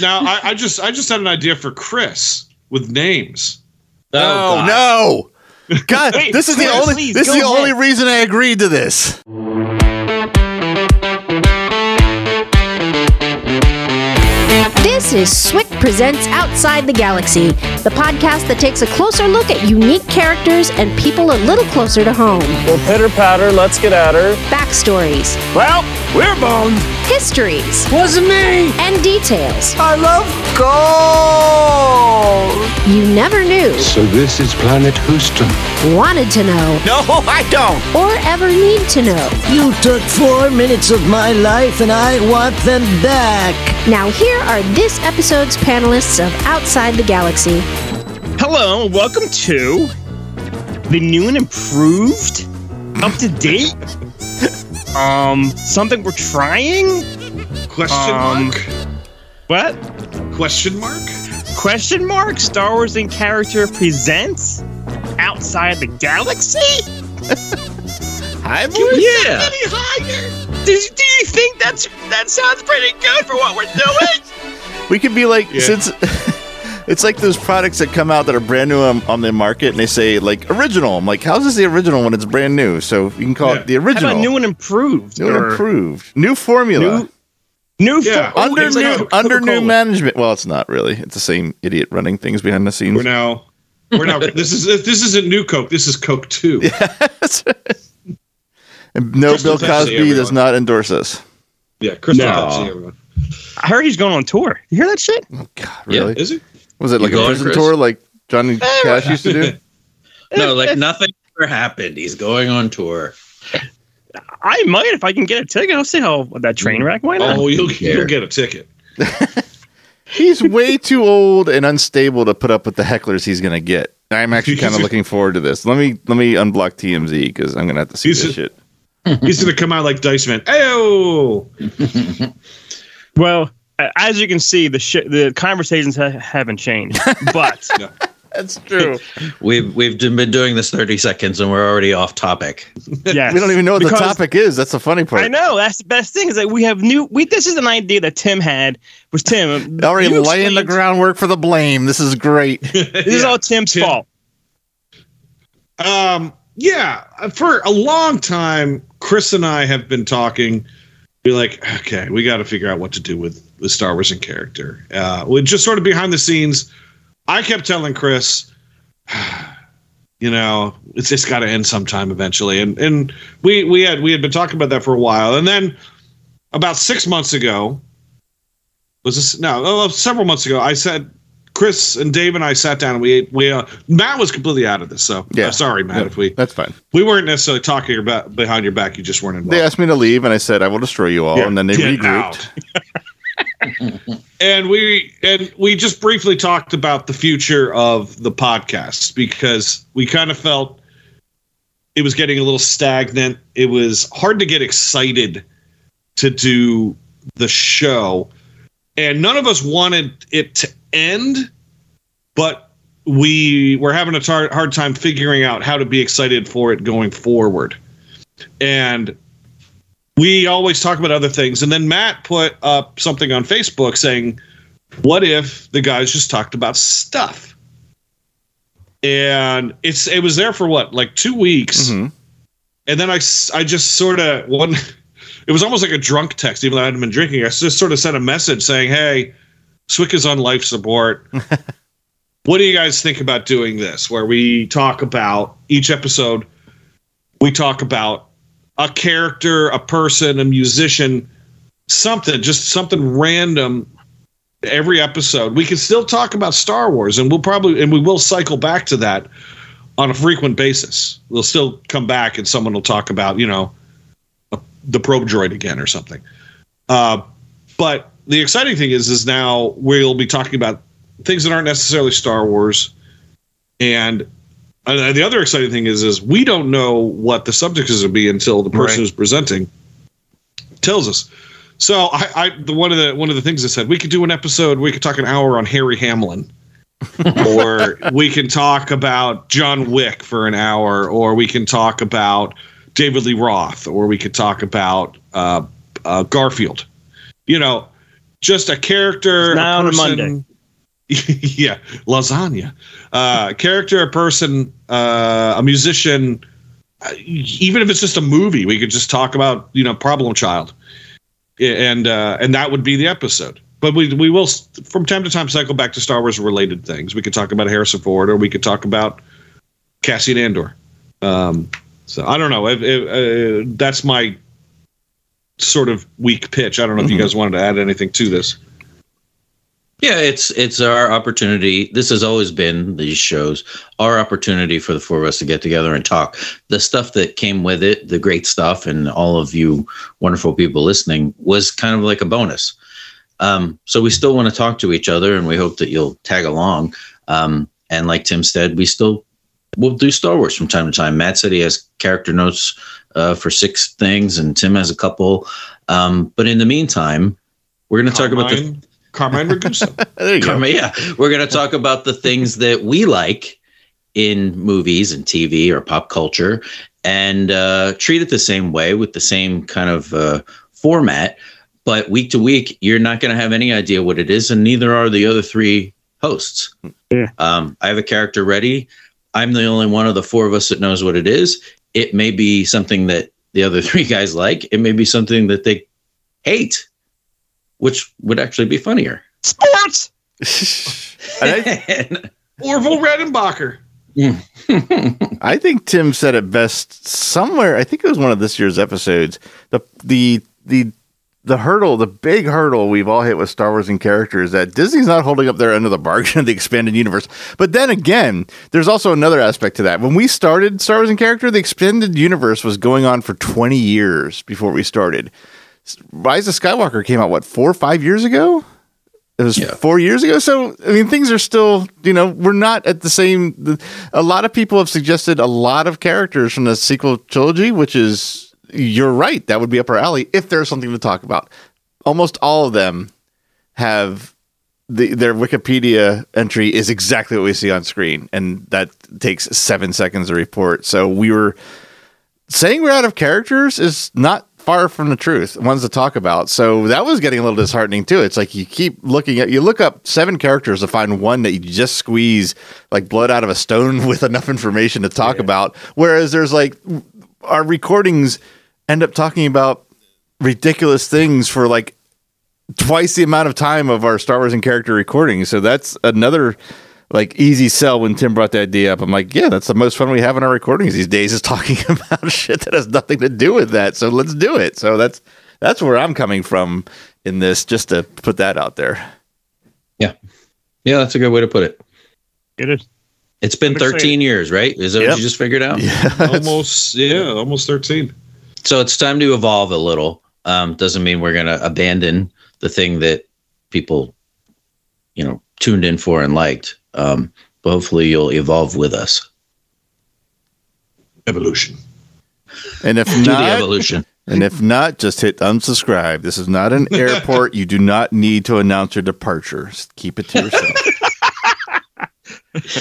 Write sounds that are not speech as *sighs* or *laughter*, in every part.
Now I, I just I just had an idea for Chris with names. Oh, God. no. God, *laughs* Wait, this is the only please, this is the ahead. only reason I agreed to this. This is SWIC Presents Outside the Galaxy, the podcast that takes a closer look at unique characters and people a little closer to home. Well, pitter patter, let's get at her. Backstories, Well, we're boned. histories, Wasn't me. and details I love gold. you never knew, So this is Planet Houston. wanted to know, No, I don't. or ever need to know. You took four minutes of my life and I want them back. Now, here are this episode's panelists of Outside the Galaxy. Hello, and welcome to the new and improved, up to date. Um, something we're trying. Question Um, mark? What? Question mark? Question mark? Star Wars in character presents outside the galaxy. *laughs* Hi, Yeah. Any higher? Do, do you think that's that sounds pretty good for what we're doing? *laughs* We could be like Yeah. since it's like those products that come out that are brand new on, on the market and they say like original. I'm like, how's this the original when it's brand new? So you can call Yeah. it the How original. about new and improved? New and improved. New formula. New- New Yeah. fo- under it's like new under new management. Well, it's not really. It's the same idiot running things behind the scenes. We're now we're now this is this isn't new Coke. This is Coke Two. *laughs* And no, Crystal Bill Pepsi, Cosby does not endorse us. Yeah, Crystal No. Pepsi, everyone. I heard he's going on tour. You hear that shit? Oh, God, really? Is it? Was it like You a going, prison tour like Johnny eh, Cash used to do? No, eh, like eh. nothing ever happened. He's going on tour. I might if I can get a ticket. I'll see how that train wreck. Why not? Oh, you'll, you'll get a ticket. *laughs* He's way too old and unstable to put up with the hecklers he's gonna get. I'm actually kind of *laughs* looking forward to this. Let me let me unblock TMZ because I'm gonna have to see He's this a- shit. He's gonna come out like Dice Man. Ayo! *laughs* Well, a- as you can see, the shit, the conversations ha- haven't changed. But *laughs* That's true. We've we've been doing this 30 seconds and we're already off topic. *laughs* yes, we don't even know what the topic is. That's the funny part. I know that's the best thing is that we have new. We this is an idea that Tim had. Was Tim *laughs* Already you laying the groundwork for the blame. This is great. This is all Tim's Tim. fault. Um, yeah, for a long time, Chris and I have been talking. Be like, okay, we got to figure out what to do with the Star Wars in character. Uh, we just sort of behind the scenes. I kept telling Chris, *sighs* you know, it's it's got to end sometime eventually, and and we we had we had been talking about that for a while, and then about six months ago, was this no uh, several months ago, I said. Chris and Dave and I sat down and we we uh, Matt was completely out of this, so Yeah. uh, sorry, Matt, if we That's fine. we weren't necessarily talking about behind your back. You just weren't involved. They asked me to leave, and I said I will destroy you all. Yeah, and then they regrouped. *laughs* and we and we just briefly talked about the future of the podcast because we kind of felt it was getting a little stagnant. It was hard to get excited to do the show, and none of us wanted it to end, but we were having a tar- hard time figuring out how to be excited for it going forward. And we always talk about other things. And then Matt put up something on Facebook saying, What if the guys just talked about stuff? And it's it was there for what, like two weeks. Mhm. And then I, I just sort of one it was almost like a drunk text, even though I hadn't been drinking. I just sort of sent a message saying, Hey, SWIC is on life support. *laughs* what do you guys think about doing this? Where we talk about each episode, we talk about a character, a person, a musician, something, just something random every episode. We can still talk about Star Wars and we'll probably and we will cycle back to that on a frequent basis. We'll still come back and someone will talk about, you know, a, the probe droid again or something. Uh, but the exciting thing is is now we'll be talking about things that aren't necessarily Star Wars and uh, the other exciting thing is, is we don't know what the subject is going to be until the person Right. who's presenting tells us. So I, I the one of the one of the things I said we could do an episode. We could talk an hour on Harry Hamlin, *laughs* or we can talk about John Wick for an hour, or we can talk about David Lee Roth, or we could talk about uh, uh, Garfield. You know, just a character, It's not on a a. Monday. *laughs* yeah, lasagna. Uh, character, a person, uh, a musician. Uh, even if it's just a movie, we could just talk about you know Problem Child, and uh, and that would be the episode. But we we will from time to time cycle back to Star Wars related things. We could talk about Harrison Ford, or we could talk about Cassian Andor. Um, so I don't know. Uh, that's my sort of weak pitch. I don't know if you guys wanted to add anything to this. Yeah, it's it's our opportunity. This has always been these shows, our opportunity for the four of us to get together and talk. The stuff that came with it, the great stuff, and all of you wonderful people listening was kind of like a bonus. Um, so we still want to talk to each other, and we hope that you'll tag along. Um, and like Tim said, we still we'll do Star Wars from time to time. Matt said he has character notes uh, for six things, and Tim has a couple. Um, but in the meantime, we're going to talk about the Carmine- Carmine Ragusa. *laughs* There you go. Karma, yeah. We're going to talk about the things that we like in movies and TV or pop culture and uh, treat it the same way with the same kind of uh, format. But week to week, you're not going to have any idea what it is, and neither are the other three hosts. Yeah. Um, I have a character ready. I'm the only one of the four of us that knows what it is. It may be something that the other *laughs* three guys like, it may be something that they hate, which would actually be funnier. Sports. *laughs* And *laughs* Orville Redenbacher. *laughs* I think Tim said it best somewhere. I think it was one of this year's episodes. The the the the hurdle, the big hurdle we've all hit with Star Wars and characters that Disney's not holding up their end of the bargain in the expanded universe. But then again, there's also another aspect to that. When we started Star Wars and character, the expanded universe was going on for 20 years before we started. Rise of Skywalker came out what four or five years ago. It was Yeah. four years ago. So I mean, things are still you know we're not at the same. A lot of people have suggested a lot of characters from the sequel trilogy, which is you're right. That would be up our alley if there's something to talk about. Almost all of them have the, their Wikipedia entry is exactly what we see on screen, and that takes seven seconds to report. So we were saying we're out of characters is not far from the truth. Ones to talk about. So that was getting a little disheartening too. It's like you keep looking at you look up seven characters to find one that you just squeeze like blood out of a stone *laughs* with enough information to talk about. Whereas there's like our recordings end up talking about ridiculous things for like twice the amount of time of our Star Wars and character recordings. So that's another like easy sell when Tim brought the idea up. I'm like, yeah, that's the most fun we have in our recordings these days is talking *laughs* about shit that has nothing to do with that. So let's do it. So that's that's where I'm coming from in this, just to put that out there. Yeah, Yeah, that's a good way to put it. It is. It's been I'm excited. 13 years, right? Is that Yep. what you just figured out? *laughs* Yeah, almost yeah, almost thirteen. So it's time to evolve a little. Um, doesn't mean we're going to abandon the thing that people, you know, tuned in for and liked. Um, but hopefully you'll evolve with us. Evolution. And if *laughs* Do the not, evolution. and if not, just hit unsubscribe. This is not an *laughs* airport. you do not need to announce your departure. Just keep it to yourself. *laughs*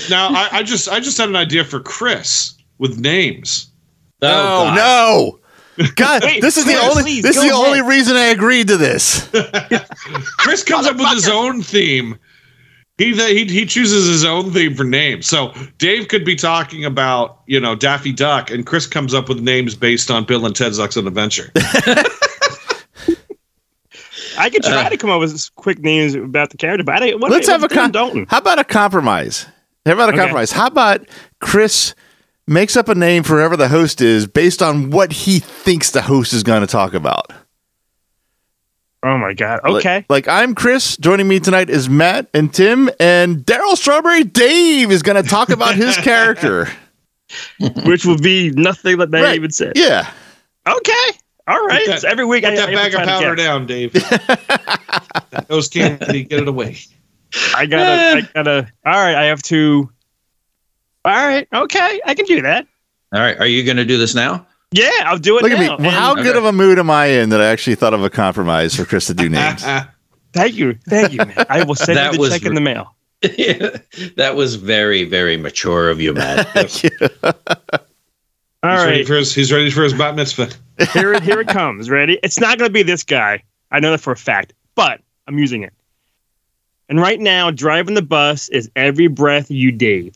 Now I, I just I just had an idea for Chris with names. Oh, God. no. God, Wait, this is the only please, this is the ahead. only reason I agreed to this. Chris comes up with his own theme. He, he he chooses his own theme for names. So Dave could be talking about you know Daffy Duck, and Chris comes up with names based on Bill and Ted's Excellent Adventure. *laughs* I could try Uh, to come up with quick names about the character, but I. What Let's have a Tim con- Dalton. How about a compromise? How about a Okay. compromise? How about Chris makes up a name for whoever the host is based on what he thinks the host is going to talk about? Oh my god. Okay. Like, I'm Chris. Joining me tonight is Matt and Tim, and Daryl Strawberry Dave is going to talk about his *laughs* character. Which would be nothing that they Right. even said. Yeah. Okay. All right. that- So every week Put I, that I bag of powder down, Dave. *laughs* Those candy, get it away. I gotta. Eh. I gotta. All right. I have to. All right. Okay. I can do that. All right. Are you going to do this now? Yeah, I'll do it Look at me. now. Well, how Okay. good of a mood am I in that I actually thought of a compromise for Chris to do names? *laughs* Thank you. Thank you, man. I will send That you the was check in the mail. *laughs* that was very, very mature of you, Matt. *laughs* All he's ready for his he's ready for his bat mitzvah. here, it- here it comes. Ready? It's not going to be this guy. I know that for a fact. But I'm using it. And right now, driving the bus is every breath you, Dave.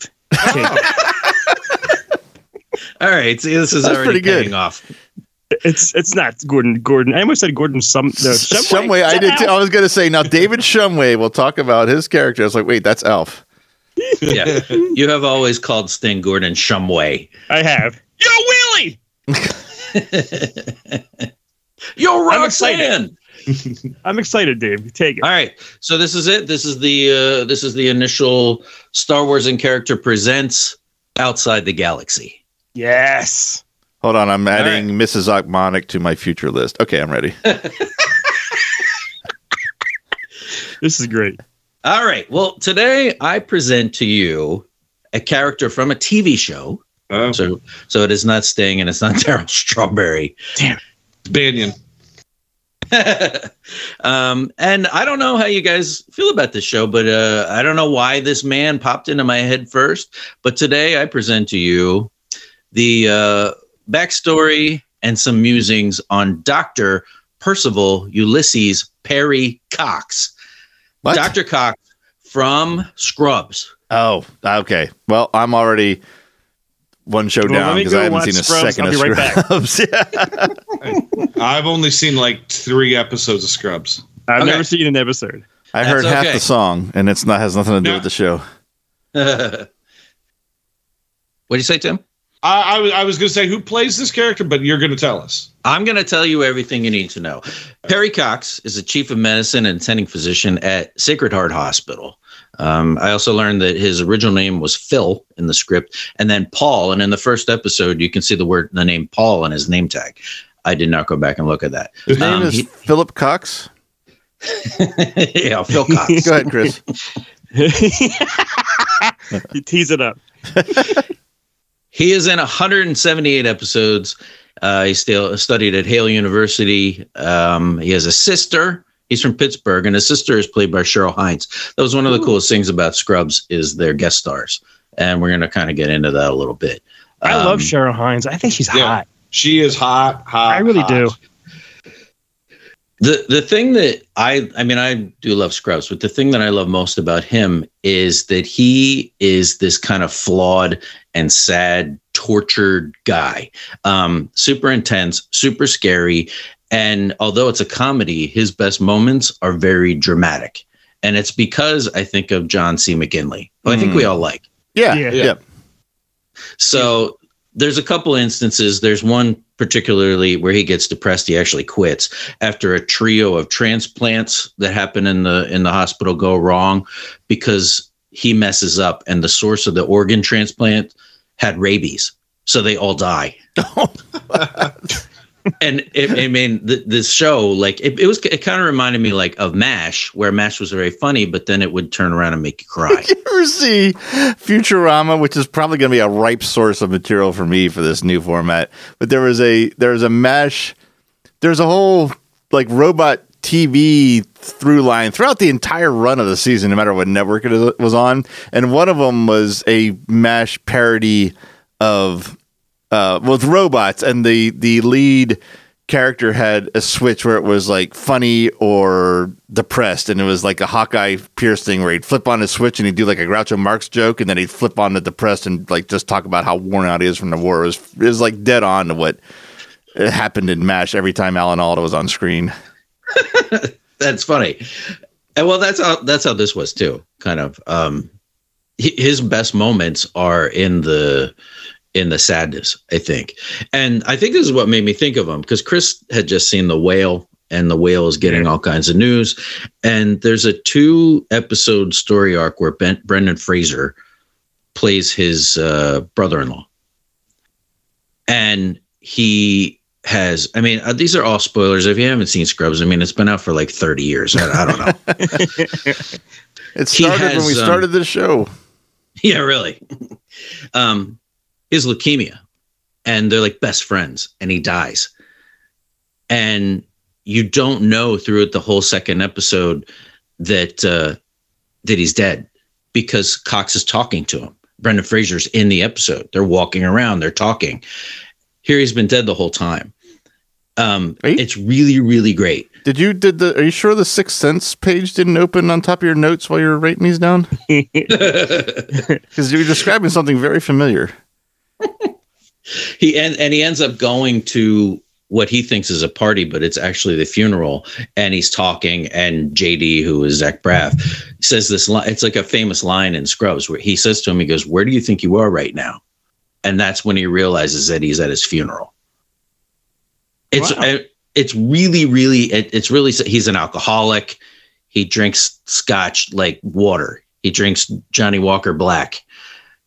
Okay. All right, see, this is That's already pretty good. paying off. it's it's not Gordon. Gordon. I almost said Gordon. Some no, *laughs* Shumway. Shumway, I did. Too. I was going to say now. David Shumway will talk about his character. I was like, wait, that's ALF. *laughs* Yeah, you have always called Sting Gordon Shumway. I have. Yo, Willie. *laughs* Yo, I'm excited. I'm excited, Dave. Take it. All right, so this is it. This is the uh, this is the initial Star Wars and character presents outside the galaxy. Yes. Hold on, I'm adding right. Mrs. Ochmonek to my future list. Okay, I'm ready. *laughs* This is great. All right. Well, today I present to you a character from a TV show. Oh, So so it is not Sting and it's not *laughs* Daryl Strawberry. Damn. Banyan. *laughs* um, and I don't know how you guys feel about this show, but uh, I don't know why this man popped into my head first. But today I present to you the uh, backstory and some musings on Dr. Percival Ulysses Perry Cox. What? Dr. Cox from Scrubs. Oh, okay. Well, I'm already one show Well, down because I haven't seen a Scrubs. second I'll of right Scrubs. *laughs* I've only seen like three episodes of Scrubs. I've Okay. never seen an episode. I That's heard half okay. the song, and it's not has nothing to do Yeah. with the show. *laughs* what do you say, Tim? I, I was I was going to say who plays this character, but you're going to tell us. I'm going to tell you everything you need to know. Perry Cox is the chief of medicine and attending physician at Sacred Heart Hospital. Um, I also learned that his original name was Phil in the script, and then Paul. And in the first episode, you can see the word, the name Paul on his name tag. I did not go back and look at that. His name Um, is he- Philip Cox. *laughs* yeah, Phil Cox. *laughs* Go ahead, Chris. *laughs* you tease it up. He is in 178 episodes. Uh, he still studied at Hale University. Um, he has a sister. He's from Pittsburgh, and his sister is played by Cheryl Hines. That was one of the coolest things about Scrubs is their guest stars, and we're going to kind of get into that a little bit. I love Um, Cheryl Hines. I think she's Yeah. hot. She is hot, hot. I really hot. do. the the thing that I I mean I do love Scrubs, but the thing that I love most about him is that he is this kind of flawed and sad, tortured guy. Um, super intense, super scary, and although it's a comedy, his best moments are very dramatic, and it's because I think of John C. McGinley, who I think we all like. Yeah, Yeah. yeah. So there's a couple instances. There's one particularly where he gets depressed. He actually quits after a trio of transplants that happen in the in the hospital go wrong because he messes up and the source of the organ transplant had rabies. So they all die. *laughs* Oh, *laughs* and it, I mean, the, this show, like it, it was, it kind of reminded me like of MASH, where MASH was very funny, but then it would turn around and make you cry. *laughs* You ever see Futurama, which is probably going to be a ripe source of material for me for this new format? But there was a there was a mesh. There's a whole like robot TV through line throughout the entire run of the season, no matter what network it was on. And one of them was a Mash parody of uh, with robots, and the the lead character had a switch where it was like funny or depressed, and it was like a Hawkeye Pierce thing where he'd flip on his switch and he'd do like a Groucho Marx joke, and then he'd flip on the depressed and like just talk about how worn out he is from the war. It was it was like dead on to what happened in Mash every time Alan Alda was on screen. That's funny. And well, that's how that's how this was too. Kind of. Um, his best moments are in the in the sadness, I think, and I think this is what made me think of him because Chris had just seen the whale, and the whale is getting all kinds of news, and there's a two episode story arc where ben, Brendan Fraser plays his uh, brother in law, and he has i mean uh, these are all spoilers. If you haven't seen scrubs i mean it's been out for like 30 years. I, I don't know. *laughs* It started when has, we um, started this show. *laughs* yeah really. *laughs* Um his leukemia and they're like best friends and he dies. And you don't know throughout the whole second episode that uh that he's dead because cox is talking to him. Brendan fraser's in the episode. They're walking around. They're talking here he's been dead the whole time Um, you- it's really, really great. Did you did the? Are you sure the Sixth Sense page didn't open on top of your notes while you were writing these down? *laughs* *laughs* Because you're describing something very familiar. he and, and he ends up going to what he thinks is a party, but it's actually the funeral. And he's talking, and JD, who is Zach Braff, says this line. It's like a famous line in Scrubs where he says to him, he goes, Where do you think you are right now? And that's when he realizes that he's at his funeral. It's Wow. uh, it's really, really, it, it's really, he's an alcoholic. He drinks scotch like water. He drinks Johnnie Walker Black.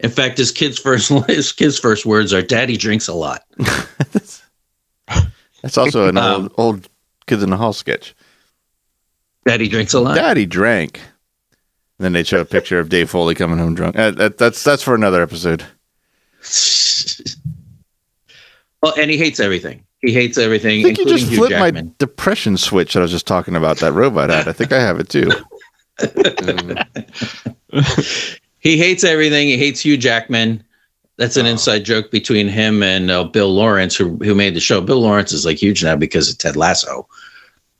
In fact, his kid's first *laughs* his kid's first words are "Daddy drinks a lot." *laughs* That's also an Um, old, old Kids in the Hall sketch. Daddy drinks a lot. Daddy drank. And then they show a picture of Dave Foley coming home drunk. Uh, that, that's that's for another episode. *laughs* well, and he hates everything. He hates everything, I think you including just you flipped my depression switch that I was just talking about. That robot had. I think I have it too. *laughs* He hates everything. He hates Hugh Jackman. That's Oh. an inside joke between him and uh, Bill Lawrence, who who made the show. Bill Lawrence is like huge now because of Ted Lasso,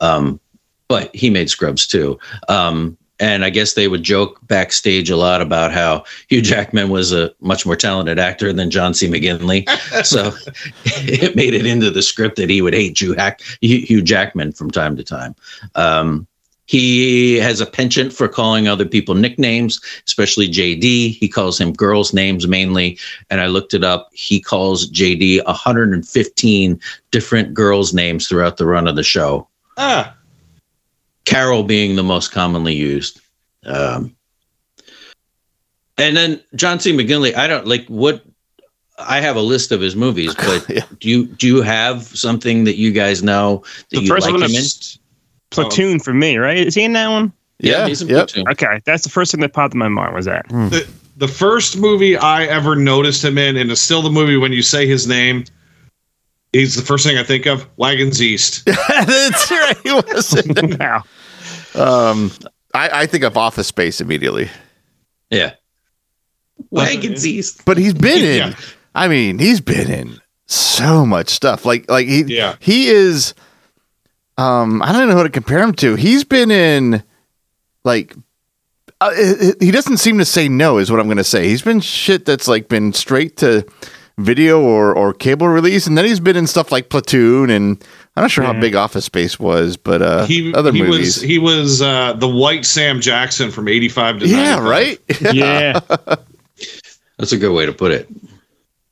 um, but he made Scrubs too. Um, and I guess they would joke backstage a lot about how Hugh Jackman was a much more talented actor than John C. McGinley. *laughs* so *laughs* it made it into the script that he would hate Hugh, Jackman from time to time. Um, he has a penchant for calling other people nicknames, especially JD. He calls him girls' names mainly. And I looked it up. He calls JD 115 different girls' names throughout the run of the show. Ah, Carol being the most commonly used. Um, and then John C. McGinley, I don't like what I have a list of his movies, but *laughs* Yeah. do you do you have something that you guys know that The you first like one him in? is Platoon for me, right? Is he in that one? Yeah, he's in yep. Platoon. Okay, that's the first thing that popped in my mind. Was that? the, the first movie I ever noticed him in, and it's still the movie when you say his name, he's the first thing I think of. Wagons East. *laughs* That's right. He was. in- Wow. um, I, I think of Office Space immediately, Yeah. Wagons East. but he's been in. Yeah. I mean, he's been in so much stuff. Like, like he, Yeah. he is. Um, I don't know who to compare him to. He's been in, like, uh, it- it- he doesn't seem to say no. Is what I'm going to say. He's been shit that's like been straight to video or or cable release, and then he's been in stuff like Platoon, and I'm not sure how big Office Space was, but uh, He, other he movies. was he was uh, the white Sam Jackson from eighty five to yeah, 95. right. *laughs* Yeah. *laughs* That's a good way to put it.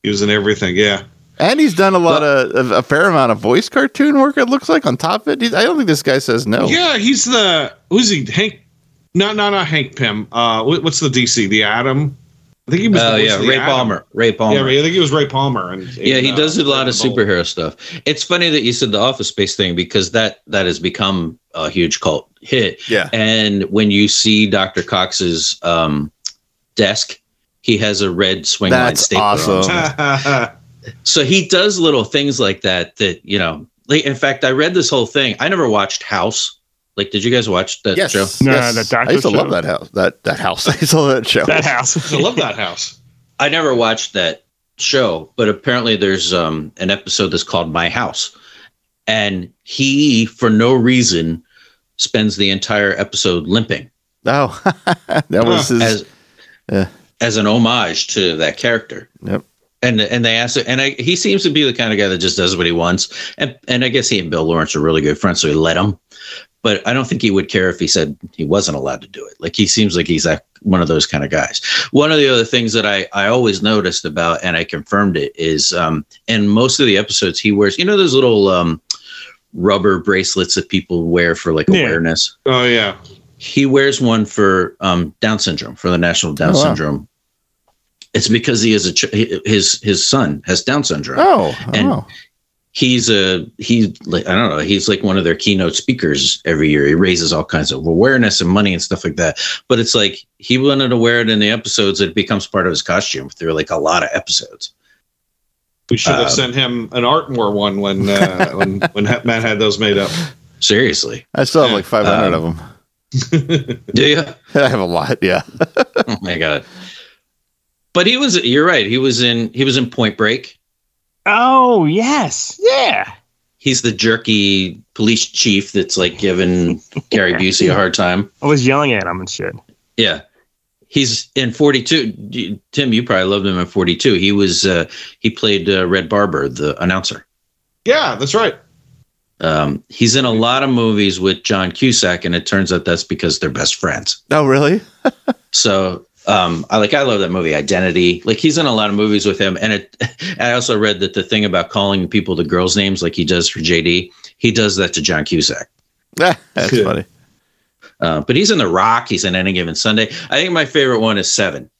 He was in everything. Yeah, And he's done a lot of, of a fair amount of voice cartoon work. It looks like on top of it. He's, I don't think this guy says no. yeah. He's the who's he? Hank? No, no, not Hank Pym. Uh, what, what's the DC? The Atom. I think he was. Oh the yeah, Ray Atom. Palmer. Ray Palmer. Yeah, I think he was Ray Palmer. And Yeah, he uh, does a lot of Dragon Ball. superhero stuff. It's funny that you said the Office Space thing because that that has become a huge cult hit. Yeah. And when you see Dr. Cox's um, desk, he has a red Swingline That's stapler. awesome. *laughs* So he does little things like that. That you know, like in fact, I read this whole thing. I never watched House. Like, did you guys watch that Yes. show? No, yes. the Doctor I used to show. love that house. That that house. *laughs* I used to love that show. That house. I love that house. I never watched that show, but apparently there's um, an episode that's called My House. And he, for no reason, spends the entire episode limping Oh, *laughs* that was his. as Yeah. as an homage to that character. Yep. And and they asked and I, he seems to be the kind of guy that just does what he wants. And and I guess he and Bill Lawrence are really good friends, so he let him. But I don't think he would care if he said he wasn't allowed to do it. Like he seems like he's that, one of those kind of guys. One of the other things that I, I always noticed about, and I confirmed it, is um, in most of the episodes he wears, you know, those little um, rubber bracelets that people wear for like Yeah. awareness. Oh yeah. He wears one for um, Down syndrome, for the National Down Oh, wow. syndrome. It's because he is a ch- his his son has Down syndrome oh, and- oh. He's a he's like I don't know he's like one of their keynote speakers every year. He raises all kinds of awareness and money and stuff like that. But it's like he wanted to wear it in the episodes. It becomes part of his costume through like a lot of episodes. We should have Um, sent him an art Artmore one when uh, *laughs* when when Matt had those made up. Seriously, I still have like 500 Um, of them. *laughs* *laughs* do you? I have a lot. Yeah. oh my god! But he was. You're right. He was in. He was in Point Break. Oh yes, yeah. he's the jerky police chief that's like giving Gary *laughs* Busey a hard time. I was yelling at him and shit. Yeah. He's in 42. Tim, you probably loved him in 42. He was uh, he played uh, Red Barber, the announcer. Yeah, that's right. Um, he's in a lot of movies with John Cusack, and it turns out that's because they're best friends. Oh, really? *laughs* So um, I like I love that movie Identity. Like he's in a lot of movies with him, and it. *laughs* I also read that the thing about calling people the girls' names, like he does for JD, he does that to John Cusack. *laughs* That's Good. funny. Uh, but he's in The Rock. He's in Any Given Sunday. I think my favorite one is Seven.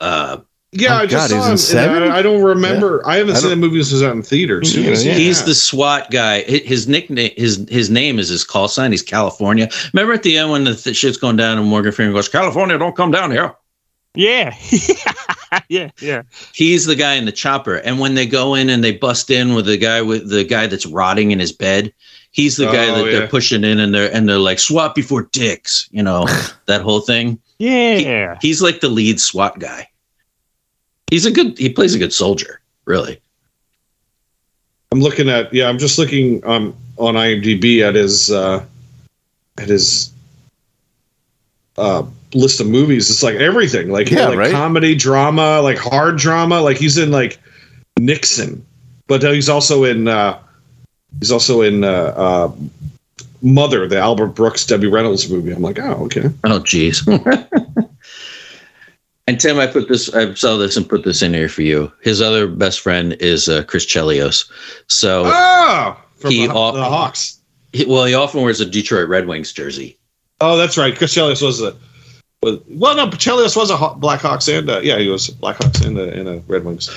Uh, Yeah, Oh, I just God, he saw him. Seven? I, I don't remember. I haven't I seen the movie since it was out in theaters. Mm-hmm. Yeah, yeah. He's the SWAT guy. His nickname, his his name is his call sign. He's California. Remember at the end when the th- shit's going down and Morgan Freeman goes, "California, don't come down here." Yeah. *laughs* yeah. Yeah. He's the guy in the chopper. And when they go in and they bust in with the guy with the guy that's rotting in his bed, he's the guy Oh, that yeah. they're pushing in and they're and they're like SWAT before dicks. You know *laughs* that whole thing. Yeah. He's like the lead SWAT guy. He's a good. He plays a good soldier. Really. I'm looking at. Yeah, I'm just looking um, on IMDb at his uh, at his uh, list of movies. It's like everything, like Yeah, like right. comedy, drama, like hard drama. Like he's in like Nixon, but he's also in. Uh, he's also in uh, uh, Mother, the Albert Brooks, Debbie Reynolds movie. I'm like, oh, okay. Oh, geez. *laughs* and Tim, I put this, I saw this and put this in here for you. His other best friend is uh, Chris Chelios. So, Oh, from He the, off- the Hawks. he, well, he often wears a Detroit Red Wings jersey. Oh, that's right. Chris Chelios was a. Was, well, no, Chelios was a Haw- Black Hawks and uh, yeah, he was Black Hawks and a, and a Red Wings.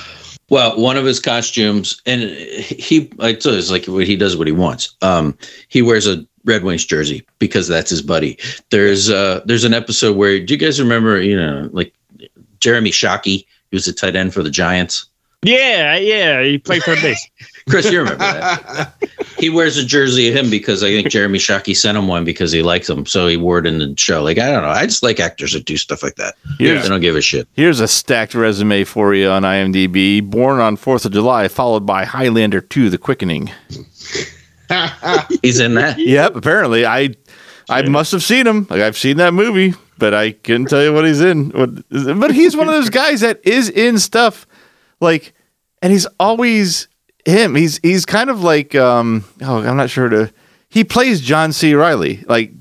Well, one of his costumes, and he, I told you, it's like he does what he wants. Um, he wears a Red Wings jersey because that's his buddy. There's uh, there's an episode where do you guys remember? You know, like Jeremy Shockey, he was a tight end for the Giants. Yeah. Yeah. He played third base. *laughs* Chris, you remember that? *laughs* he wears a jersey of him because I think Jeremy Shockey sent him one because he likes him, so he wore it in the show. Like I don't know, I just like actors that do stuff like that. Here's, They don't give a shit. here's a stacked resume for you on IMDb. Born on 4th of July, followed by Highlander 2, The Quickening. He's in that. *laughs* Yep, apparently. I I must have seen him. Like I've seen that movie, but I couldn't tell you what he's in. What, but he's one of those *laughs* guys that is in stuff like and he's always him. He's he's kind of like um oh, I'm not sure to he plays John C. Reilly. Like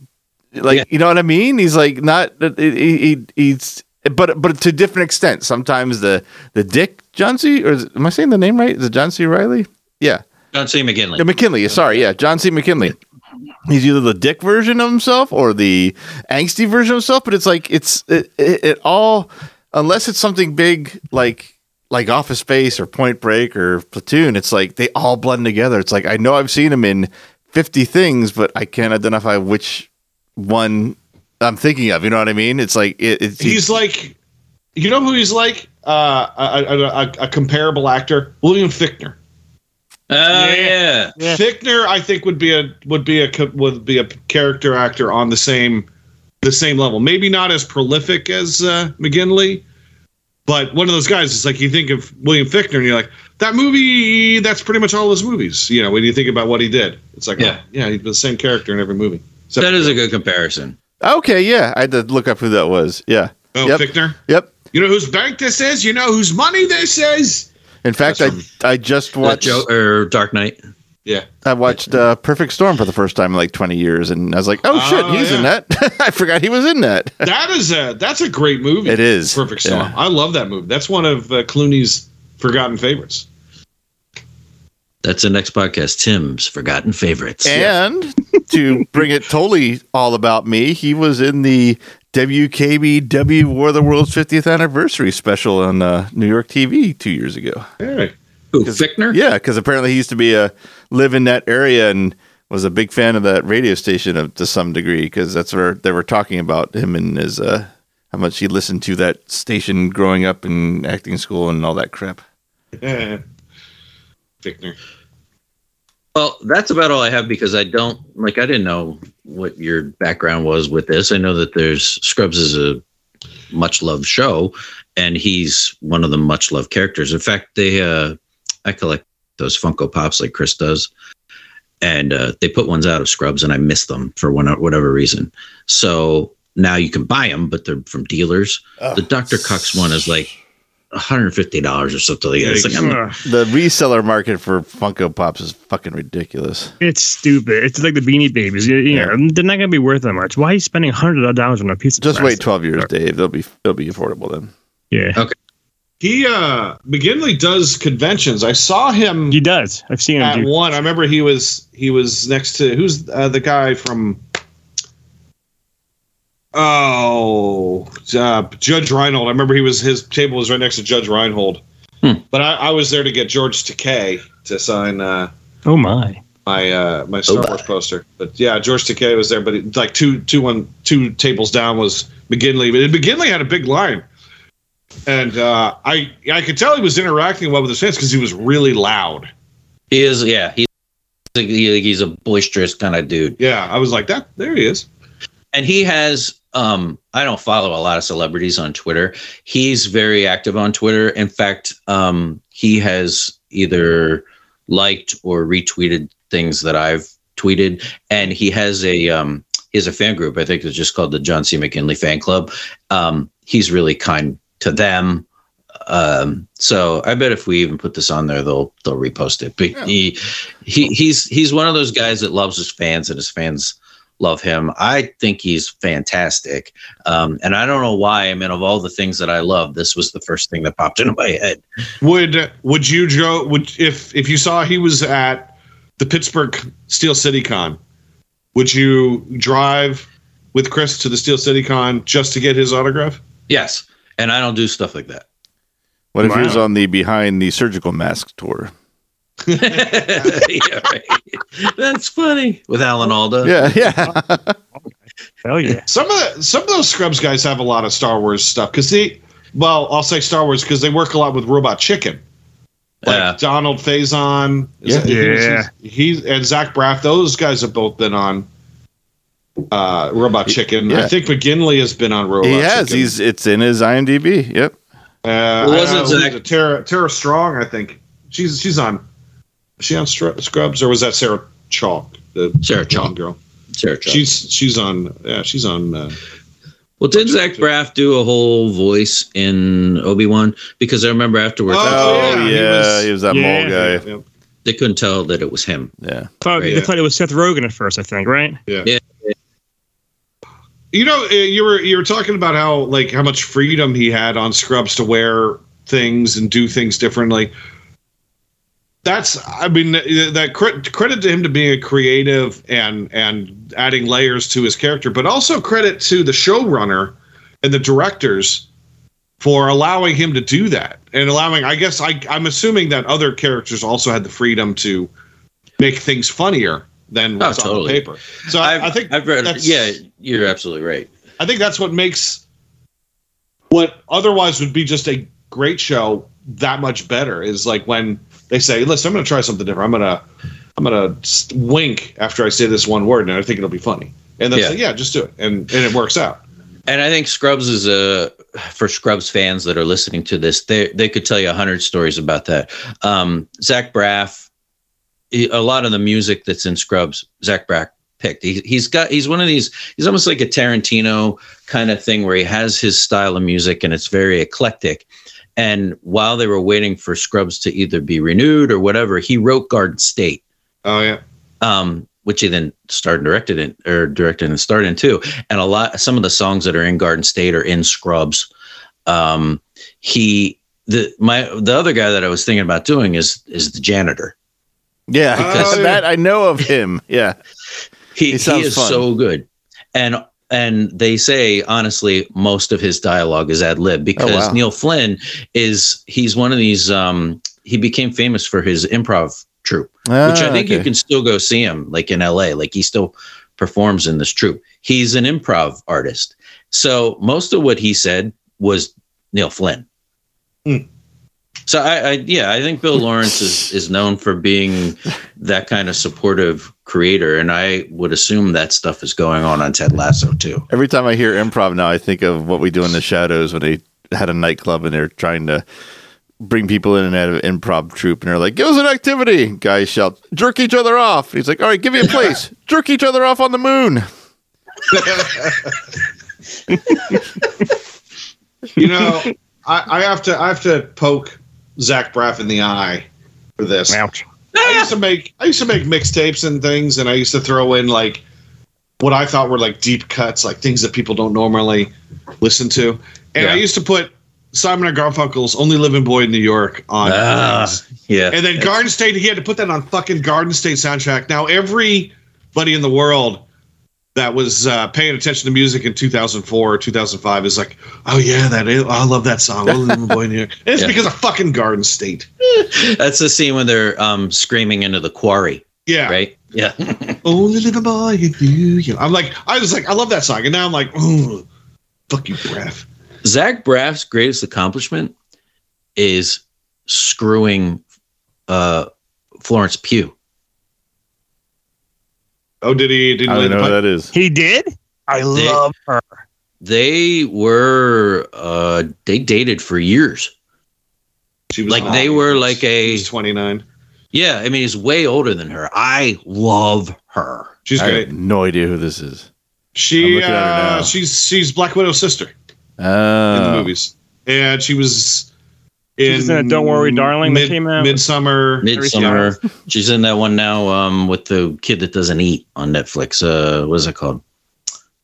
like Yeah. you know what I mean? He's like not he, he he's but but to different extent. Sometimes the the Dick John C. or is, am I saying the name right? Is it John C. Reilly? Yeah. John C. McGinley. Yeah, McKinley. Sorry, yeah, John C. McKinley. He's either the dick version of himself or the angsty version of himself, but it's like it's it, it, it all unless it's something big like like Office Space or Point Break or Platoon. It's like they all blend together. It's like I know I've seen him in fifty things, but I can't identify which one I'm thinking of. You know what I mean? It's like it, it's he's like, you know who he's like? Uh, a, a, a comparable actor, William Fichtner. Oh yeah. Yeah. Fichtner, I think would be a would be a would be a character actor on the same the same level. Maybe not as prolific as uh, McGinley, but one of those guys. It's like you think of William Fichtner, and you're like, that movie. That's pretty much all his movies. You know, when you think about what he did, it's like, Yeah. oh, yeah, he's the same character in every movie. Except- That is a good comparison. okay. Yeah, I had to look up who that was. Yeah. oh, Yep. Fichtner. Yep. You know whose bank this is? You know whose money this is? In fact, I I just watched. Joe or Dark Knight. Yeah. I watched uh, Perfect Storm for the first time in like 20 years, and I was like, "Oh shit, Oh, he's in that! *laughs* I forgot he was in that." *laughs* That is a that's a great movie. It is. Perfect Storm. Yeah. I love that movie. That's one of uh, Clooney's forgotten favorites. That's the next podcast. Tim's Forgotten Favorites. And to bring it totally all about me, he was in the WKBW War of the World's 50th anniversary special on uh, New York TV two years ago. Hey. Who, Fichtner? Yeah, because apparently he used to be a live in that area and was a big fan of that radio station of, to some degree because that's where they were talking about him and his uh, how much he listened to that station growing up in acting school and all that crap. Yeah. *laughs* Fichtner. Well, that's about all I have because I don't like. I didn't know what your background was with this. I know that there's Scrubs is a much loved show, and he's one of the much loved characters. In fact, they uh, I collect those Funko Pops like Chris does, and uh, they put ones out of Scrubs, and I miss them for one whatever reason. So now you can buy them, but they're from dealers. Oh. The Dr. Cox one is like $150 or something like that. It's like, I'm, The reseller market for Funko Pops is fucking ridiculous. it's stupid. It's like the Beanie Babies. You, you know, they're not gonna be worth that much. Why are you spending hundred dollars on a piece of? Just wait 12 years, Dave. They'll be they'll be affordable then. Yeah, Okay. He uh McGinley does conventions. I saw him he does. I've seen him at do. one. I remember he was he was next to who's uh, the guy from Oh, uh, Judge Reinhold. I remember he was his table was right next to Judge Reinhold. Hmm. But I, I was there to get George Takei to sign uh, Oh my! my uh, my Star Oh, Wars poster. But yeah, George Takei was there. But it, like two two one two tables down was McGinley. But McGinley had a big line, and uh, I I could tell he was interacting well with his fans because he was really loud. he is, yeah. He's, he, he's a boisterous kind of dude. Yeah, I was like that. There he is. and he has um i don't follow a lot of celebrities on twitter. He's very active on twitter. In fact um he has either liked or retweeted things that i've tweeted. And he has a um he has a fan group i think it's just called the john c. Mckinley fan club. Um he's really kind to them. Um so i bet if we even put this on there they'll they'll repost it. But he he he's he's one of those guys that loves his fans and his fans love him. I think he's fantastic. Um, and I don't know why. I mean, of all the things that I love, this was the first thing that popped *laughs* into my head. Would would you Joe would if if you saw he was at the Pittsburgh Steel City Con, would you drive with Chris to the Steel City Con just to get his autograph? Yes. And I don't do stuff like that. What if he was on the behind the surgical mask tour? *laughs* yeah, right. That's funny with Alan Alda. Yeah, yeah. Hell yeah! Some of the some of those Scrubs guys have a lot of Star Wars stuff because they, well, I'll say Star Wars because they work a lot with Robot Chicken. Like Yeah. Donald Faison, is Yeah. that- he was- Yeah. he's and Zach Braff. Those guys have both been on uh, Robot Chicken. Yeah. I think McGinley has been on Robot. he has. Chicken. He's it's in his IMDb. Yep. Uh, Who I was it, don't know, Zach? it? Tara Tara Strong, I think. She's she's on. Is she on Scrubs or was that Sarah Chalk? The Sarah Chalk. girl. Sarah Chalk. She's she's on. Yeah, she's on. Uh, well, did Zach Braff do a whole voice in Obi Wan? Because I remember afterwards Oh, Oh, yeah, he was- he was, that Yeah. mole guy. yeah, they couldn't tell that it was him. Yeah. Thought, Right, They yeah. thought it was Seth Rogen at first. I think, right? yeah. Yeah. You know, uh, you were you were talking about how like how much freedom he had on Scrubs to wear things and do things differently. That's, I mean, that credit, credit to him to being a creative and and adding layers to his character, but also credit to the showrunner and the directors for allowing him to do that and allowing. I guess I, I'm assuming that other characters also had the freedom to make things funnier than Oh, what's on the paper. So I, I think I've read. Yeah, you're absolutely right. I think that's what makes what otherwise would be just a great show that much better is like when they say, "Listen, I'm going to try something different. I'm going to I'm going to wink after I say this one word, and I think it'll be funny." And they Yeah. say, "Yeah, just do it," and and it works out. And I think Scrubs is a for Scrubs fans that are listening to this, they they could tell you a hundred stories about that. Um, Zach Braff, a lot of the music that's in Scrubs, Zach Braff picked. He, he's got he's one of these. He's almost like a Tarantino kind of thing where he has his style of music and it's very eclectic. And while they were waiting for Scrubs to either be renewed or whatever, he wrote Garden State Oh yeah, um, which he then starred and directed in, or directed and starred in too. And a lot, some of the songs that are in Garden State are in Scrubs. Um, he, the my the other guy that I was thinking about doing is is the janitor. Yeah. Because- that I know of him. Yeah. He He he, is fun. so good, and and they say honestly, most of his dialogue is ad lib because Oh, wow. Neil Flynn is he's one of these. Um, he became famous for his improv troupe. which I Ah, think you can still go see him, like in LA. Like he still performs in this troupe. He's an improv artist. So most of what he said was Neil Flynn. Hmm. So I, I, yeah, I think Bill Lawrence is *laughs* is known for being that kind of supportive creator, and I would assume that stuff is going on on Ted Lasso too. Every time I hear improv now, I think of what we do in the shadows when they had a nightclub and they're trying to bring people in and out of improv troupe, and they're like, "Give us an activity." Guys shout, "Jerk each other off." He's like, "All right, give me a place. *laughs* Jerk each other off on the moon." *laughs* You know, I, I have to I have to poke Zach Braff in the eye for this. Ouch. I used to make I used to make mixtapes and things, and I used to throw in like what I thought were like deep cuts, like things that people don't normally listen to. And I used to put Simon and Garfunkel's "Only Living Boy in New York" on. Ah, yeah. And then Garden State, he had to put that on fucking Garden State soundtrack. Now everybody in the world that was uh, paying attention to music in 2004 or 2005 is like, oh yeah, that is, I love that song. Only Living Boy in New *laughs* York. It's Yeah. because of fucking Garden State. *laughs* That's the scene when they're um, screaming into the quarry, Yeah. right? Yeah. *laughs* Only little boy New York. I'm like, I was like, I love that song, and now I'm like, oh, fuck you, Braff. Zach Braff's greatest accomplishment is screwing uh, Florence Pugh. Oh, did he? Did he I don't the know what pipe? that is. He did? I They- love her. They were uh, they dated for years. She was Like hot. they were like a 29. yeah. I mean, he's way older than her. I love her. She's I great. have no idea who this is. She looking at her uh, she's she's Black Widow's sister in the movies, and she was She in was in a Don't Worry, Darling that came out. Midsommar. Midsommar. *laughs* She's in that one now um, with the kid that doesn't eat on Netflix. Uh, what is it called?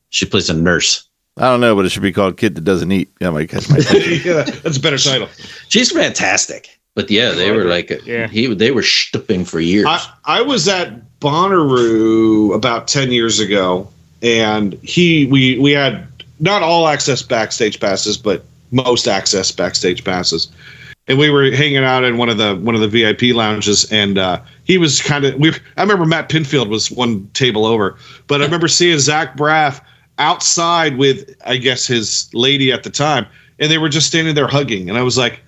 She plays a nurse. I don't know, but it should be called "Kid That Doesn't Eat." Yeah, might catch my *laughs* attention. yeah, that's a better title. She's fantastic. But yeah, they were like Yeah. he they were stupping for years. I, I was at Bonnaroo about 10 years ago, and he we we had not all access backstage passes, but most access backstage passes. And we were hanging out in one of the one of the VIP lounges, and uh, he was kind of. We I remember Matt Pinfield was one table over, but I remember seeing Zach Braff outside with I guess his lady at the time, and they were just standing there hugging, and I was like,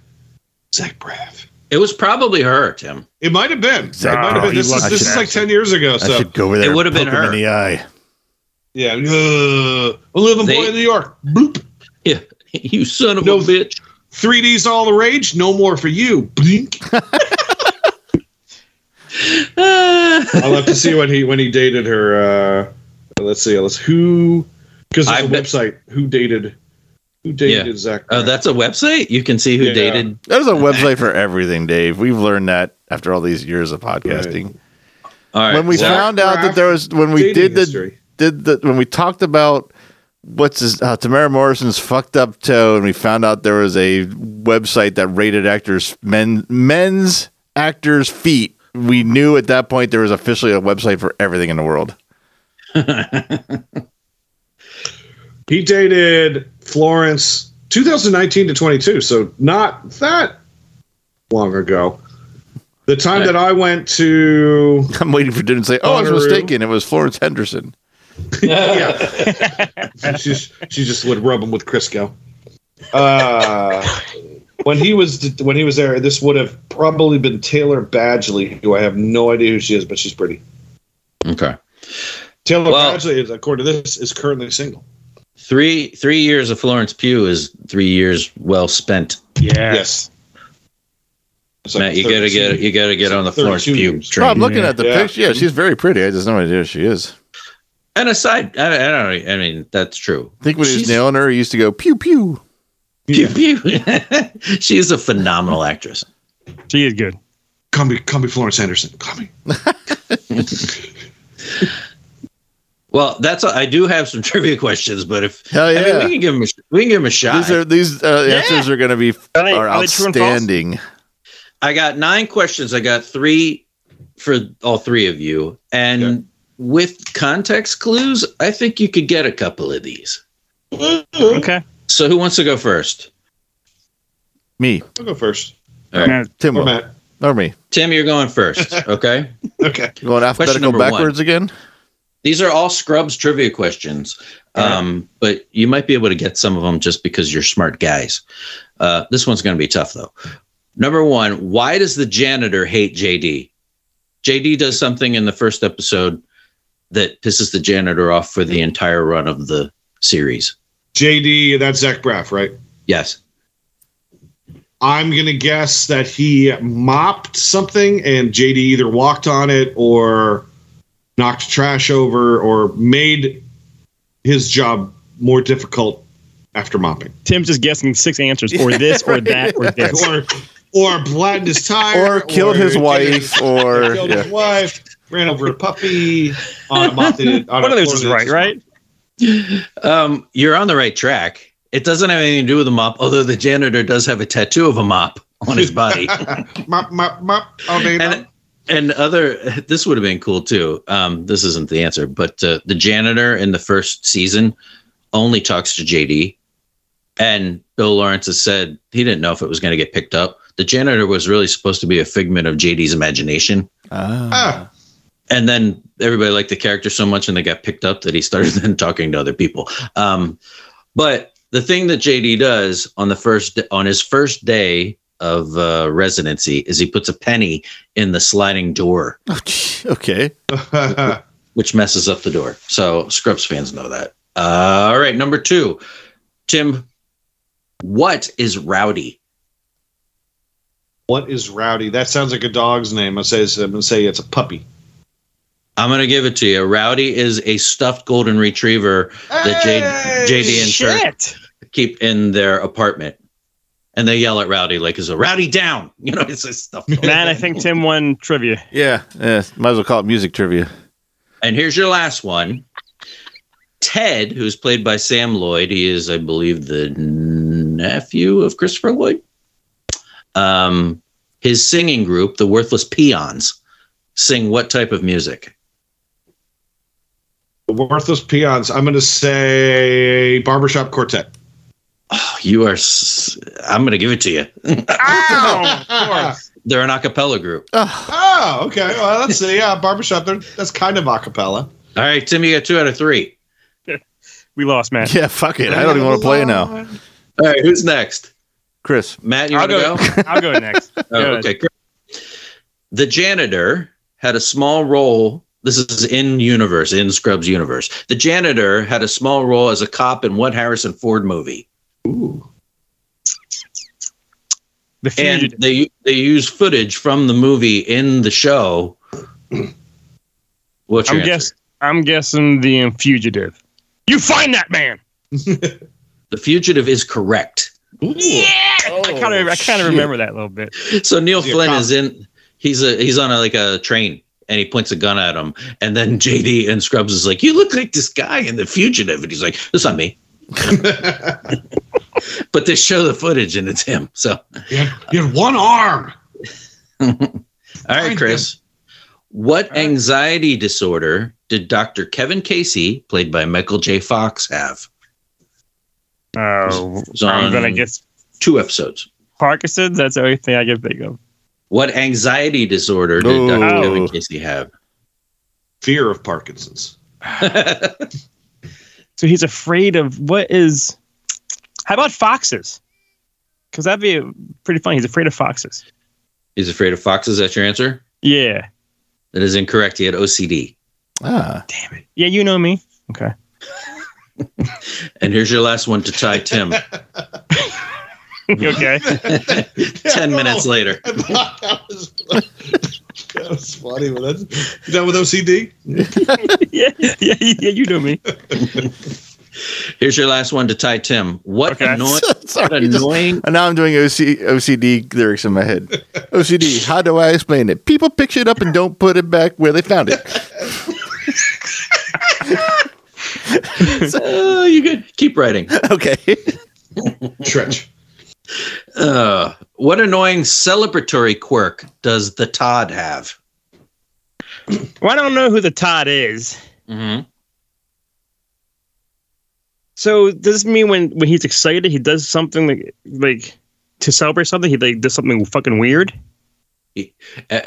Zach Braff. it was probably her, Tim. It might have been. Zach it might have been. This is this is like ten years ago. I So should go over there. It would have been her. in the eye. yeah, uh, I live in They- boy in New York. Boop. Yeah, *laughs* you son of No. a bitch. 3D's all the rage. No more for you. Blink. *laughs* I'll have to see when he when he dated her. Uh, let's see. Let's who because there's I a bet- website who dated who dated Yeah. Zach. Uh, that's a website. You can see who Yeah. dated. There's a *laughs* website for everything, Dave. We've learned that after all these years of podcasting. All right. when we Zach found out that there was when we did the history. did the when we talked about what's his uh, Temuera Morrison's fucked up toe, and we found out there was a website that rated actors men men's actors feet. We knew at that point there was officially a website for everything in the world. *laughs* He dated Florence 2019 to 22, so not that long ago. The time Right. that I went to *laughs* I'm waiting for Dylan to say, "Oh, I was mistaken. It was Florence Henderson." *laughs* yeah. she just she just would rub him with Crisco. Uh, when he was when he was there, this would have probably been Taylor Bagley, who I have no idea who she is, but she's pretty. Okay. Taylor Well- Bagley, is, according to this, is currently single. Three three years of Florence Pugh is three years well spent. Yeah. Yes. Like Matt, you gotta 32 get you gotta get it's on the Florence Pugh years. Oh, I'm train. looking at the Yeah. picture. Yeah, she's very pretty. I just have no idea who she is. And aside, I, I don't. I mean, that's true. I think when he was She's- nailing her, he used to go pew pew. Pew pew. *laughs* she is a phenomenal actress. She is good. Call me, call me Florence Anderson. Call me. *laughs* Well, that's. I do have some *laughs* trivia questions, but if Hell I mean, yeah. we can give him a, we can give him a shot. These are these uh, Yeah. answers are going to be Are they- are are they true and false? outstanding. I got nine questions. I got three for all three of you, and Okay. With context clues, I think you could get a couple of these. Okay. So, who wants to go first? Me, I'll go first. All right. Now, Tim, Or. Matt. or me. Tim, you're going first. *laughs* Okay. Okay. You going alphabetical number one. backwards again? These are all Scrubs trivia questions, um, but you might be able to get some of them just because you're smart guys. Uh, this one's going to be tough, though. Number one, why does the janitor hate JD? JD does something in the first episode that pisses the janitor off for the entire run of the series. JD, that's Zach Braff, right? Yes. I'm gonna guess that he mopped something and JD either walked on it or knocked trash over or made his job more difficult after mopping. Tim's just guessing six answers, or this, or *laughs* that, or this. Or or flattened his tire Or killed his wife, or *laughs* killed yeah. his wife, ran over a puppy on a mopped it. *laughs* On One a of those is right, right? Um, you're on the right track. It doesn't have anything to do with a mop, although the janitor does have a tattoo of a mop on his body. *laughs* Mop, mop, mop. Oh, they and and other this would have been cool too. Um, this isn't the answer, but uh, the janitor in the first season only talks to JD, and Bill Lawrence has said he didn't know if it was going to get picked up. The janitor was really supposed to be a figment of JD's imagination, Ah, and then everybody liked the character so much, and they got picked up that he started *laughs* then talking to other people. Um, but the thing that JD does on the first on his first day of uh, residency is he puts a penny in the sliding door okay. *laughs* which messes up the door. So Scrubs fans know that. Uh, all right, number two, Tim. What is rowdy? what is Rowdy? That sounds like a dog's name. I say I'm gonna say it's a puppy. I'm gonna give it to you. Rowdy is a stuffed golden retriever that J- Hey! JD and Turk Shit. keep in their apartment, and they yell at Rowdy like, "Is a Rowdy down?" *laughs* You know, it's a stuffed. Man, I think Tim won trivia. Yeah, yeah. Might as well call it music trivia. And here's your last one. Ted, who's played by Sam Lloyd, he is, I believe, the nephew of Christopher Lloyd. Um, his singing group, the Worthless Peons, sing what type of music? Worthless peons. I'm gonna say barbershop quartet. Oh, you are. s- I'm going to give it to you. *laughs* *laughs* Ow! Of. They're an a cappella group. Oh, okay. Well, let's see. Yeah, barbershop. They're, that's kind of acapella. All right, Tim, you got two out of three. *laughs* We lost, man. Yeah, fuck it. I don't even want to play now. All right, who's next? Chris. Matt, you I'll want to go. go? I'll go next. Oh, Go okay. great. The janitor had a small role. This is in universe, in Scrubs universe. The janitor had a small role as a cop in what Harrison Ford movie? Ooh. The And they they use footage from the movie in the show. What's your I'm guess. I'm guessing the fugitive. You find that man. *laughs* The fugitive is correct. Yeah. I kind of. I kind of oh, remember that a little bit. So Neil Is he a Flynn is in. He's a he's on a, like a train and he points a gun at him. And then *laughs* JD and Scrubs is like, "You look like this guy in the fugitive," and he's like, "That's not me." *laughs* but they show the footage and it's him. So You had, you had one arm. *laughs* all right, Chris. What anxiety disorder did Dr. Kevin Casey, played by Michael J. Fox, have? Uh, oh, It's on I'm gonna guess two episodes. Parkinson's. That's the only thing I can think of. What anxiety disorder did Dr. Oh. Kevin Casey have? Fear of Parkinson's. *laughs* So he's afraid of what is. How about foxes? Because that'd be pretty funny. He's afraid of foxes. He's afraid of foxes. That's your answer? Yeah. That is incorrect. He had OCD. Ah, Damn it. Yeah, you know me. Okay. *laughs* And here's your last one to tie Tim. *laughs* *laughs* okay. *laughs* 10 minutes later. *laughs* I thought that was, that was funny. But that's, is that with OCD? yeah, yeah, yeah, you know me. Here's your last one to tie Tim. What, Okay. annoy- what sorry. just- annoying and now I'm doing OC, OCD lyrics in my head. OCD. How do I explain it? People pick shit up and don't put it back where they found it. Oh, you good. Keep writing. Okay. Stretch. Uh, what annoying celebratory quirk does the Todd have? Well, I don't know who the Todd is. Mm-hmm. So does this mean when when he's excited, he does something like like to celebrate something? He like does something fucking weird. Uh,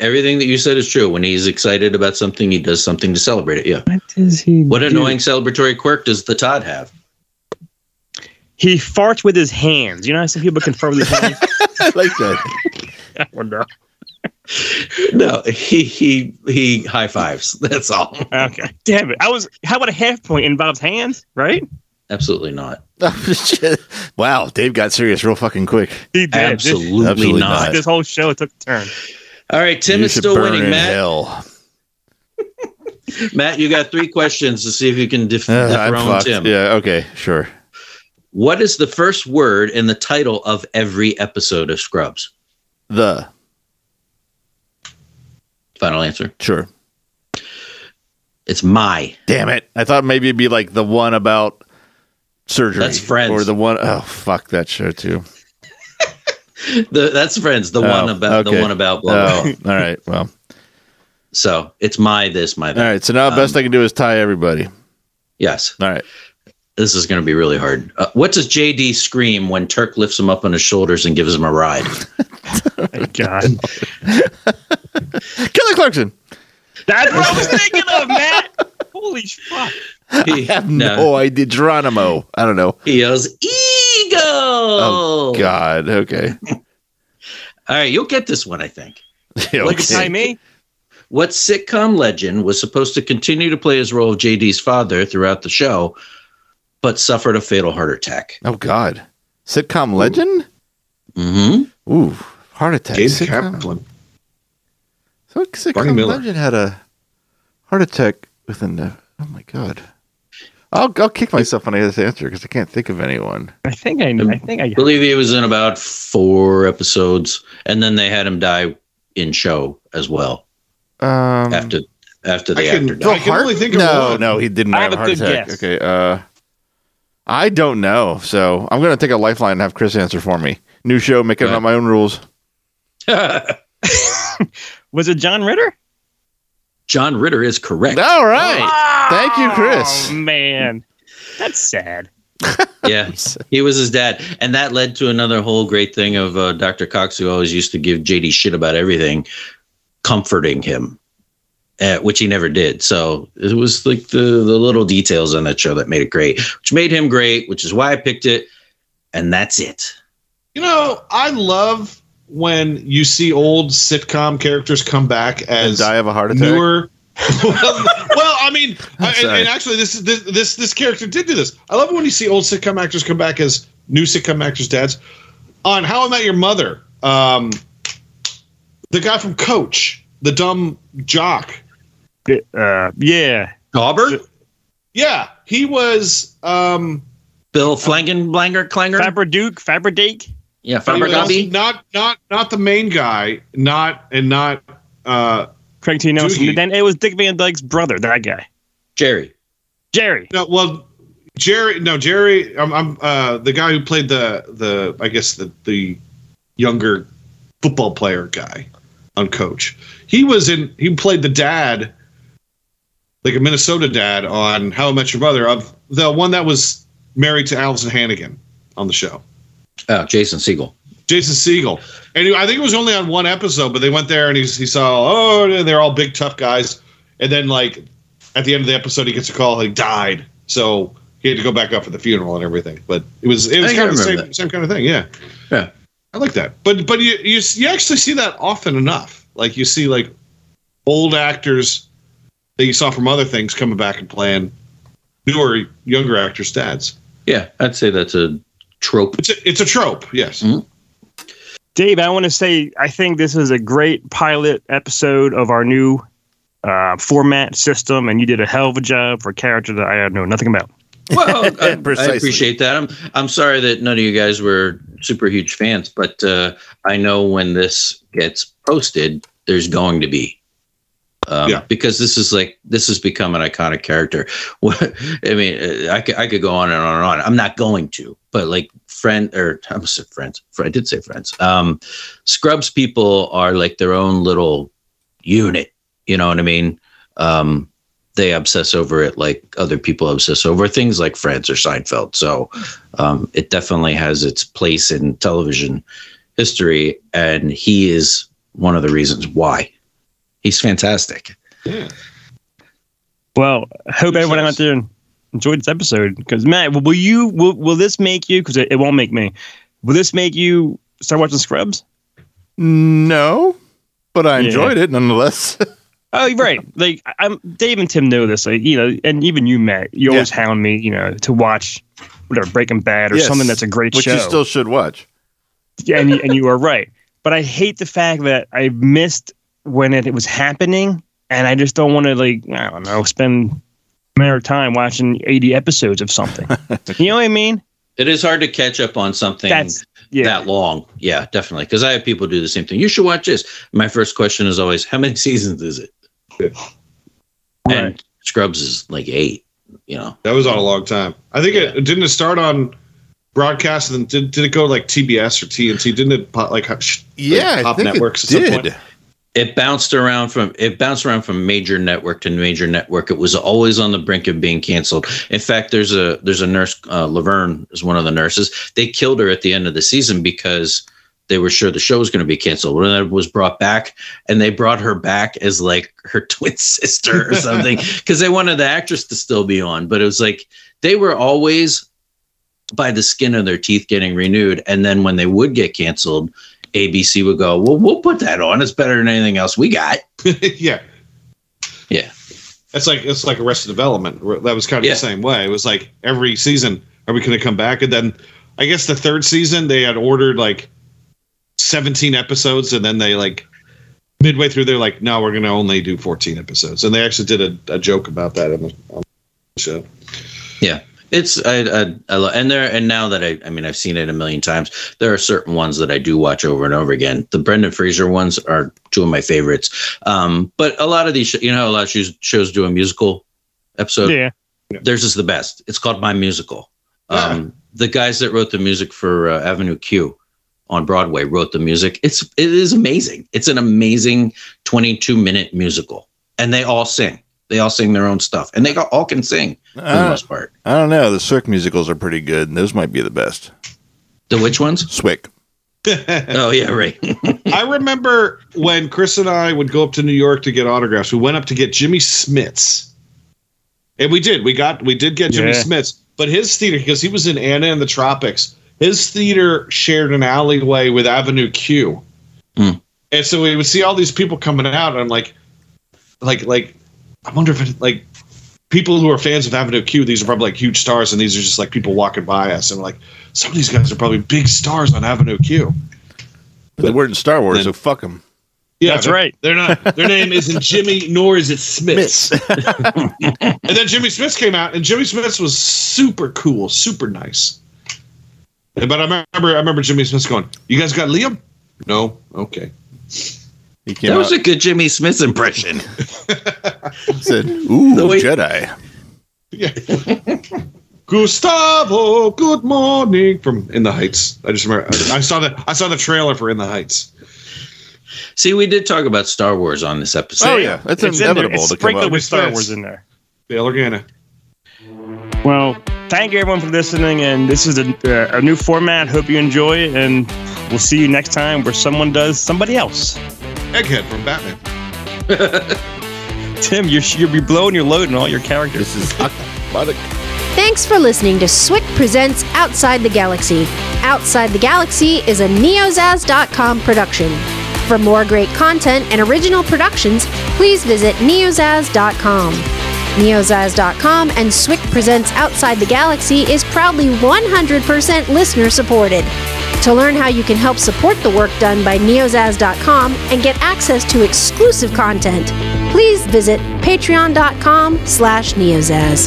everything that you said is true. When he's excited about something, he does something to celebrate it. Yeah. What does he? What do? annoying celebratory quirk does the Todd have? He farts with his hands. You know how some people can fart with his hands. *laughs* I like that. I wonder. No, he he he high fives. *laughs* That's all. Okay. Damn it. I was. How about a half point involves hands? Right. Absolutely not. *laughs* wow, Dave got serious real fucking quick. He did. Absolutely, Absolutely not. not. This, this whole show took a turn. All right, Tim You is still burn winning. in Matt, Hell. Matt, you got three questions to see if you can def- Uh, I'm dethrone fucked. Tim. Yeah, okay, sure. What is the first word in the title of every episode of Scrubs? The Final answer. sure. It's my. Damn it. I thought maybe it'd be like the one about surgery. That's Friends. Or the one oh fuck that show too. *laughs* The, that's Friends. The Oh, one about the one about blah, blah. Oh, all right. Well. So it's my this my All that. right. So now the best Um, I can do is tie everybody. Yes, All right. This is going to be really hard. Uh, what does JD scream when Turk lifts him up on his shoulders and gives him a ride? My God. *laughs* Kelly Clarkson. That's what I was thinking of, Matt. Holy fuck. He, I have no, idea. Geronimo. I don't know. he yells, "Eagle!" Oh God. Okay. *laughs* All right, you'll get this one, I think. *laughs* Yeah, Like okay. a me? What sitcom legend was supposed to continue to play his role of JD's father throughout the show, but suffered a fatal heart attack? Oh God. Sitcom legend? Mm-hmm. Ooh, heart attack. Gabe Sitcom? Kaplan. So Barney sitcom Miller. legend had a heart attack within the. Oh my God. I'll I'll kick myself when I get this answer because I can't think of anyone. I think I know. I think I I believe he was in about four episodes, and then they had him die in show as well Um, after after I the can- actor died. I can only think of no, one. no, he didn't I have, have a a heart good attack. guess. Okay, uh, I don't know, so I'm gonna take a lifeline and have Chris answer for me. New show, making Right. up my own rules. *laughs* Was it John Ritter? John Ritter is correct. All right, thank you, Chris. Oh, man. That's sad. *laughs* *laughs* Yeah, he was his dad, and that led to another whole great thing of uh, Dr. Cox, who always used to give JD shit about everything, comforting him, uh, which he never did. So it was like the the little details on that show that made it great, which made him great, which is why I picked it, and that's it. You know, I love when you see old sitcom characters come back And as die of a heart attack. newer. *laughs* well, well, I mean, I, and, and actually, this is this, this this character did do this. I love it when you see old sitcom actors come back as new sitcom actors' dads. On How I Met Your Mother, um, the guy from Coach, the dumb jock. Uh, yeah. Dauber, Yeah, he was. Um, Bill Flangenblanger Clanger, Faber Duke, Faber Dake. yeah, he was Fabergabi. not not not the main guy, not and not. Uh, Craig T. Nelson. Then it was Dick Van Dyke's brother, that guy. Jerry. Jerry. No, well, Jerry. No, Jerry. I'm, I'm uh, the guy who played the the. I guess the the younger football player guy on Coach. He was in. He played the dad, like a Minnesota dad on How I Met Your Mother, of the one that was married to Alyson Hannigan on the show. Oh, Jason Segel. Jason Segel. And I think it was only on one episode, but they went there and he, he saw, oh, they're all big, tough guys. And then, like, at the end of the episode, he gets a call, he died. So he had to go back up for the funeral and everything. But it was it was kind of the same, same kind of thing. Yeah. Yeah. I like that. But but you, you you actually see that often enough. Like you see like old actors that you saw from other things coming back and playing newer, younger actors' dads. Yeah, I'd say that's a trope. It's a, it's a trope. Yes. Mhm. Dave, I want to say I think this is a great pilot episode of our new uh, format system, and you did a hell of a job for a character that I know nothing about. Well, *laughs* I, I appreciate that. I'm I'm sorry that none of you guys were super huge fans, but uh, I know when this gets posted, there's going to be. Um, Yeah. Because this is like this has become an iconic character. *laughs* I mean, uh, I could I could go on and on and on. I'm not going to, but like friend or I almost said friends. I did say friends. Um, Scrubs people are like their own little unit. You know what I mean? Um, they obsess over it like other people obsess over things like Friends or Seinfeld. So um, it definitely has its place in television history, and he is one of the reasons why. He's fantastic. Yeah. Well, I hope everyone out there enjoyed this episode. Because Matt, will you will will this make you? Because it, it won't make me. Will this make you start watching Scrubs? No, but I Yeah. enjoyed it nonetheless. *laughs* Oh, you're right. Like I- I'm Dave and Tim know this. Like you know, and even you, Matt. You always hound me, you know, to watch whatever Breaking Bad or Yes, something that's a great which show. you still should watch. Yeah, and you, and you are right. But I hate the fact that I missed when it, was happening, and I just don't want to like I don't know spend more time watching 80 episodes of something. *laughs* you know what I mean? It is hard to catch up on something That's yeah. that long. Yeah, definitely. Because I have people do the same thing. You should watch this. My first question is always, how many *laughs* seasons is it? And Scrubs is like eight. You know, That was on a long time. I think it didn't it start on broadcast and did, did it go like TBS or TNT? Didn't it pop, like sh- Yeah, like, I pop think networks it at some did. point? It bounced around from it bounced around from major network to major network. It was always on the brink of being canceled. In fact, there's a there's a nurse, uh, Laverne is one of the nurses. They killed her at the end of the season because they were sure the show was going to be canceled. When it was brought back, and they brought her back as like her *laughs* twin sister or something, because they wanted the actress to still be on. But it was like they were always by the skin of their teeth getting renewed, and then when they would get canceled, ABC would go, "Well, we'll put that on. It's better than anything else we got." *laughs* yeah. Yeah. It's like it's like Arrested Development. That was kind of Yeah. the same way. It was like every season, are we going to come back? And then I guess the third season they had ordered like 17 episodes, and then they like midway through they're like, no, we're going to only do 14 episodes, and they actually did a, a joke about that on the, on the show. Yeah, it's I, I, I lo- and there and now that I I mean I've seen it a million times. There are certain ones that I do watch over and over again. The Brendan Fraser ones are two of my favorites. Um, but a lot of these, you know, a lot of shows, shows do a musical episode. yeah. Theirs is the best. It's called My Musical. Um, The guys that wrote the music for uh, Avenue Q on Broadway wrote the music. It's it is amazing. It's an amazing 22 minute musical, and they all sing. They all sing their own stuff, and they all can sing for the Uh, most part. I don't know. The SWIC musicals are pretty good. and Those might be the best. The which ones? SWIC. *laughs* Oh yeah, right. I remember when Chris and I would go up to New York to get autographs. We went up to get Jimmy Smits, and we did. We got we did get Jimmy Yeah. Smits, but his theater because he was in Anna in the Tropics. His theater shared an alleyway with Avenue Q, Hmm. and so we would see all these people coming out. And I'm like, like, like, I wonder if it, like people who are fans of Avenue Q, these are probably like huge stars, and these are just like people walking by us. And like, some of these guys are probably big stars on Avenue Q. But they weren't in Star Wars, Then- so fuck them. Yeah, That's they're- right. They're not. Their name isn't Jimmy, nor is it Smits. *laughs* and then Jimmy Smits came out, and Jimmy Smits was super cool, super nice. But I remember, I remember Jimmy Smits going, "You guys got Liam? No, okay. He came That was out a good Jimmy Smits impression. *laughs* said, "Ooh, *laughs* The way- Jedi." Yeah. *laughs* Gustavo, good morning from In the Heights. I just remember I saw the I saw the trailer for In the Heights. See, we did talk about Star Wars on this episode. Oh yeah, that's It's inevitable It's to come sprinkled up. with Star Wars in there. Bail Organa. Well, thank you everyone for listening, and this is a, uh, a new format. Hope you enjoy it, and we'll see you next time where someone does somebody else. Egghead from Batman. *laughs* Tim, you're you'll be blowing your load in all your characters. This is Aquatic. Thanks for listening to SWIC Presents Outside the Galaxy. Outside the Galaxy is a neozaz.com production. For more great content and original productions, please visit neozaz.com. Neozaz.com and SWIC Presents Outside the Galaxy is proudly 100% listener supported. To learn how you can help support the work done by neozaz.com and get access to exclusive content, please visit patreon.com slash neozaz.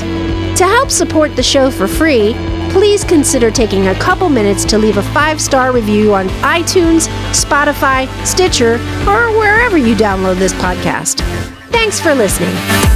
To help support the show for free, please consider taking a couple minutes to leave a five-star review on iTunes, Spotify, Stitcher, or wherever you download this podcast. Thanks for listening.